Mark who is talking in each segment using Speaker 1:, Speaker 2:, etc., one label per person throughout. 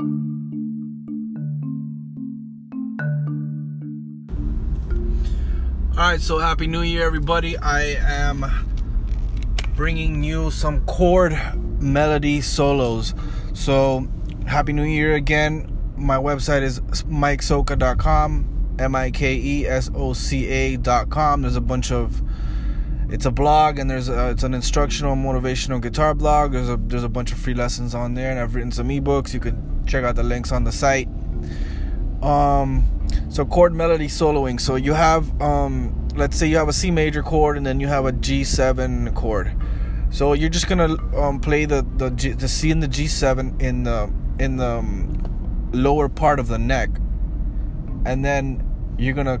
Speaker 1: All right, so happy new year, everybody. I am bringing you some chord melody solos. So, happy new year again. My website is mikesoca.com, M I K E S O C A.com. There's a bunch of it's a blog and there's a, it's an instructional motivational guitar blog. There's a there's a bunch of free lessons on there and I've written some ebooks. You can check out the links on the site. Um so chord melody soloing. So you have um let's say you have a C major chord and then you have a G7 chord. So you're just gonna um, play the the, G, the C and the G7 in the in the um, lower part of the neck, and then you're gonna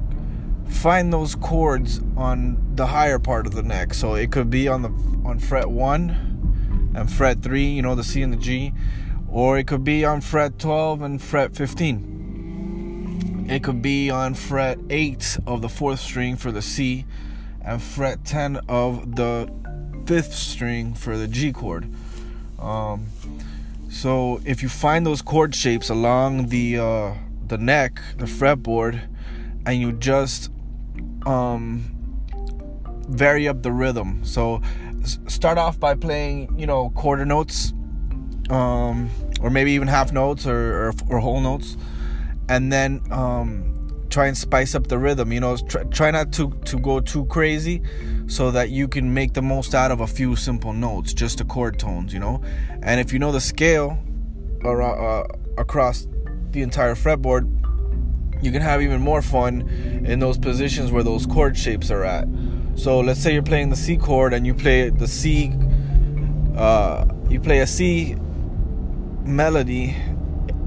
Speaker 1: find those chords on the higher part of the neck. So it could be on the on fret one and fret three, you know, the C and the G, or it could be on fret 12 and fret 15 it could be on fret 8 of the fourth string for the C and fret 10 of the fifth string for the G chord. Um, so if you find those chord shapes along the uh, the neck, the fretboard, and you just um, vary up the rhythm. So start off by playing, you know, quarter notes, um, or maybe even half notes or, or, or whole notes and then um, try and spice up the rhythm. You know, try, try not to to go too crazy, so that you can make the most out of a few simple notes, just the chord tones. You know, and if you know the scale around, uh, across the entire fretboard, you can have even more fun in those positions where those chord shapes are at. So let's say you're playing the C chord and you play the C, uh, you play a C melody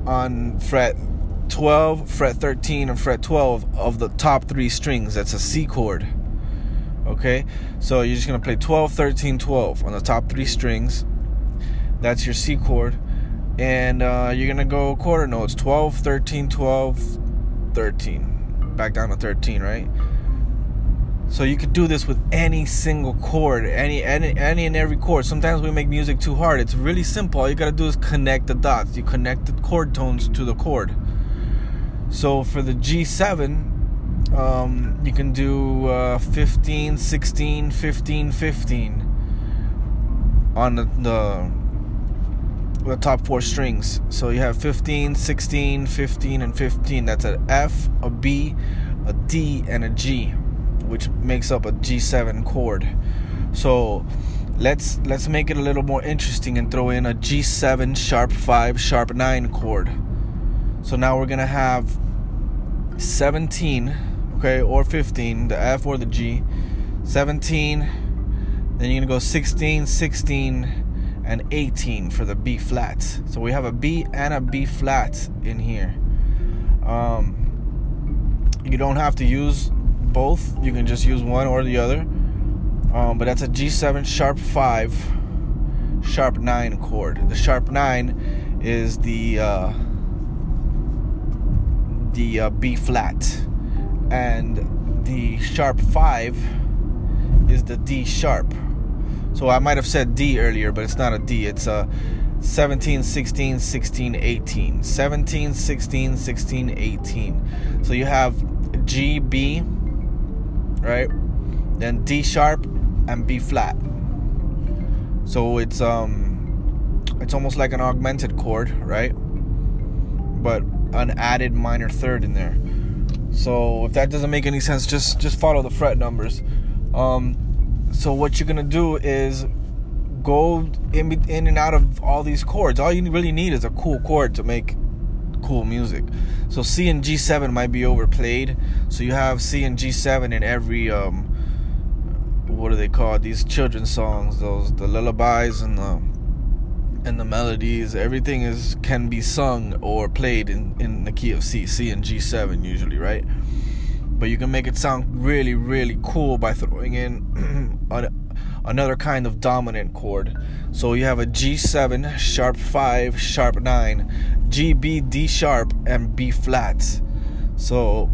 Speaker 1: on fret 12, fret 13, and fret 12 of the top three strings. That's a C chord. Okay, so you're just gonna play 12, 13, 12 on the top three strings. That's your C chord. And uh, you're gonna go quarter notes 12, 13, 12, 13. Back down to 13, right? So you could do this with any single chord, any any any and every chord. Sometimes we make music too hard. It's really simple. All you gotta do is connect the dots. You connect the chord tones to the chord. So for the G7, um, you can do uh, 15, 16, 15, 15 on the, the, the top four strings. So you have 15, 16, 15, and 15. That's an F, a B, a D, and a G, which makes up a G7 chord. So let's let's make it a little more interesting and throw in a G7 sharp 5 sharp 9 chord. So now we're gonna have 17, okay, or 15, the F or the G. 17, then you're gonna go 16, 16, and 18 for the B flat. So we have a B and a B flat in here. Um, you don't have to use both, you can just use one or the other. Um, but that's a G7 sharp 5, sharp 9 chord. The sharp 9 is the uh, the uh, B flat, and the sharp 5 is the D sharp. So I might have said D earlier, but it's not a D. It's a 17, 16, 16, 18. 17, 16, 16, 18. So you have G, B, right? Then D sharp and B flat. So it's um it's almost like an augmented chord, right? But an added minor third in there. So if that doesn't make any sense, just just follow the fret numbers. Um, so what you're gonna do is go in in and out of all these chords. All you really need is a cool chord to make cool music. So C and G7 might be overplayed. So you have C and G7 in every um, what do they call these children's songs? Those the lullabies and the and the melodies, everything is can be sung or played in, in the key of C, C and G7 usually, right? But you can make it sound really, really cool by throwing in another kind of dominant chord. So you have a G7, sharp 5, sharp 9, G, B, D sharp, and B flat. So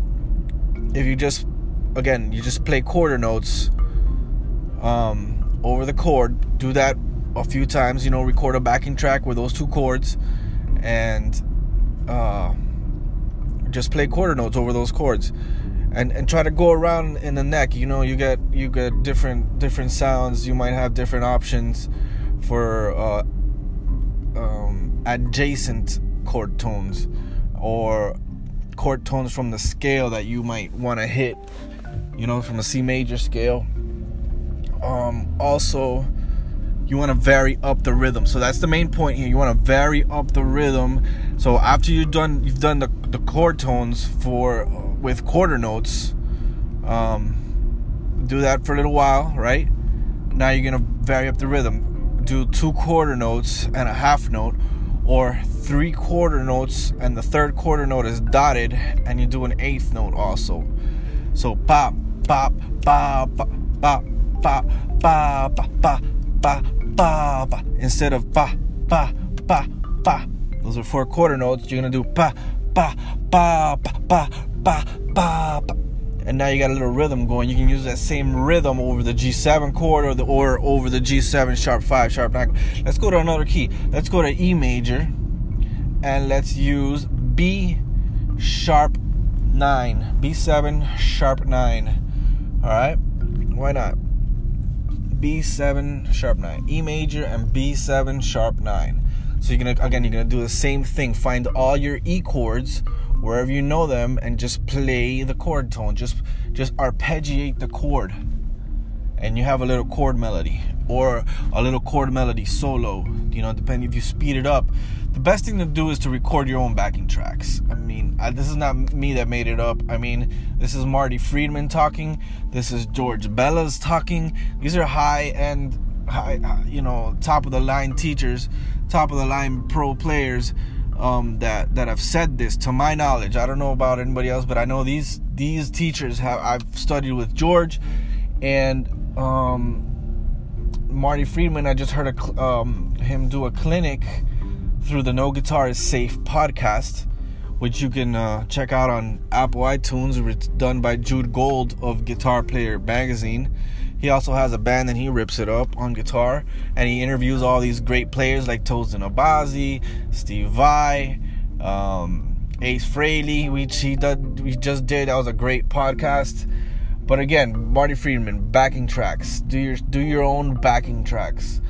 Speaker 1: if you just, again, you just play quarter notes um, over the chord, do that a few times, you know, record a backing track with those two chords and uh, just play quarter notes over those chords and and try to go around in the neck you know you get you get different different sounds you might have different options for uh, um, adjacent chord tones or chord tones from the scale that you might want to hit you know from a C major scale um, also you want to vary up the rhythm so that's the main point here you want to vary up the rhythm so after you've done you've done the, the chord tones for with quarter notes. Um, do that for a little while, right? Now you're gonna vary up the rhythm. Do two quarter notes and a half note, or three quarter notes and the third quarter note is dotted, and you do an eighth note also. So pop, pop, pop, pop, pop, pop, pop, pop, pop, instead of pa, pa, pa, pa. Those are four quarter notes. You're gonna do pa, pa, pa, pa, pa ba, ba. And now you got a little rhythm going. You can use that same rhythm over the G7 chord or the or over the G7 sharp 5 sharp 9. Let's go to another key. Let's go to E major and let's use B sharp 9. B7 sharp 9. All right? Why not? B7 sharp 9. E major and B7 sharp 9. So you're to again you're to do the same thing. Find all your E chords wherever you know them and just play the chord tone. Just just arpeggiate the chord. And you have a little chord melody or a little chord melody solo you know depending if you speed it up. The best thing to do is to record your own backing tracks. I mean I, this is not me that made it up. I mean this is marty friedman talking. This is george bellas talking. These are high end high uh, you know top of the line teachers top of the line pro players um, that that have said this to my knowledge. I don't know about anybody else, but I know these these teachers have. I've studied with George and um, Marty Friedman. I just heard a, um, him do a clinic through the No Guitar is Safe podcast, which you can uh, check out on Apple iTunes. It's done by Jude Gold of Guitar Player Magazine. He also has a band and he rips it up on guitar. And he interviews all these great players like Tosin Abasi, Steve Vai, um, Ace Frehley, which he did, we just did. That was a great podcast. But again, Marty Friedman, backing tracks. Do your do your own backing tracks,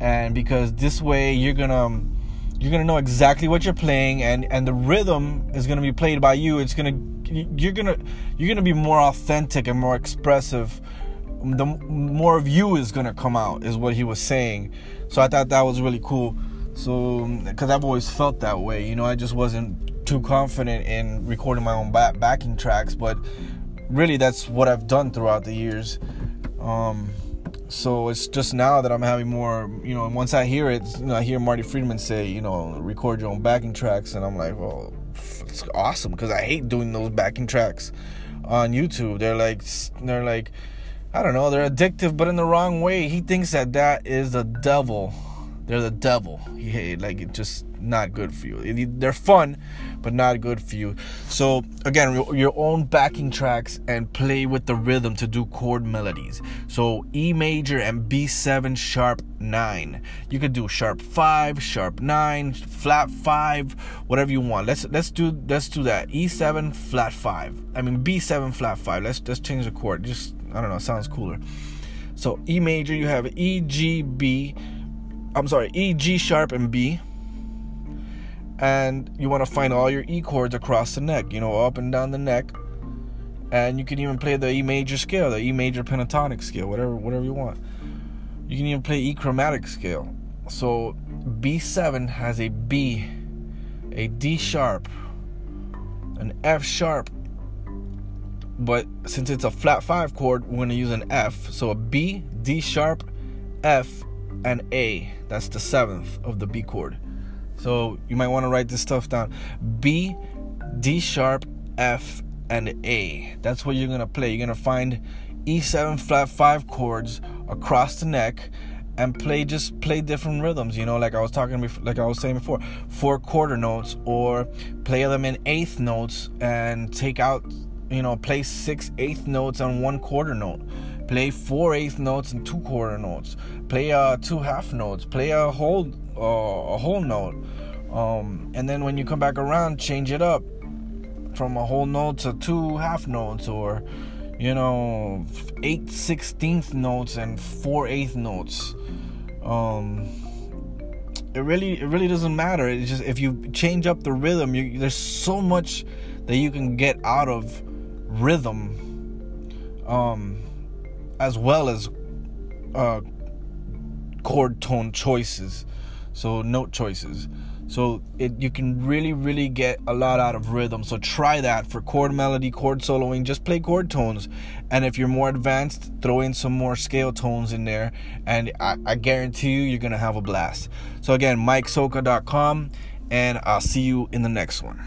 Speaker 1: and because this way you're gonna you're gonna know exactly what you're playing, and and the rhythm is gonna be played by you. It's gonna you're gonna you're gonna be more authentic and more expressive the more of you is gonna come out is what he was saying. So i thought that was really cool. So because i've always felt that way you know i just wasn't too confident in recording my own back- backing tracks but really that's what i've done throughout the years. Um, so it's just now that i'm having more you know and once i hear it you know i hear marty friedman say you know record your own backing tracks and i'm like well it's awesome because i hate doing those backing tracks on youtube. They're like they're like I don't know, they're addictive, but in the wrong way. He thinks that that is the devil. They're the devil. He like it just not good for you. They're fun, but not good for you. So again, your own backing tracks and play with the rhythm to do chord melodies. So E major and B7 sharp 9. You could do sharp 5, sharp 9, flat 5, whatever you want. Let's let's do let's do that. E7 flat 5. I mean B7 flat 5. Let's let's change the chord. Just I don't know, sounds cooler. So E major, you have E, G, B. I'm sorry, E, G sharp, and B. And you want to find all your E chords across the neck, you know, up and down the neck. And you can even play the E major scale, the E major pentatonic scale, whatever, whatever you want. You can even play E chromatic scale. So B7 has a B, a D sharp, an F sharp, but since it's a flat five chord, we're gonna use an F. So a B, D sharp, F, and A. That's the seventh of the B chord. So you might want to write this stuff down. B, D sharp, F, and A. That's what you're gonna play. You're gonna find E7 flat five chords across the neck and play just play different rhythms you know like i was talking before, like i was saying before four quarter notes or play them in eighth notes and take out you know, play six eighth notes on one quarter note. Play four eighth notes and two quarter notes. Play uh two half notes. Play a whole uh, a whole note. Um, and then when you come back around, change it up from a whole note to two half notes or you know eight sixteenth notes and four eighth notes um it really it really doesn't matter it's just if you change up the rhythm you, there's so much that you can get out of rhythm um as well as uh chord tone choices so note choices so it you can really really get a lot out of rhythm. So try that for chord melody, chord soloing. Just play chord tones, and if you're more advanced, throw in some more scale tones in there, and I, I guarantee you you're gonna have a blast. So again, MikeSoca.com, and I'll see you in the next one.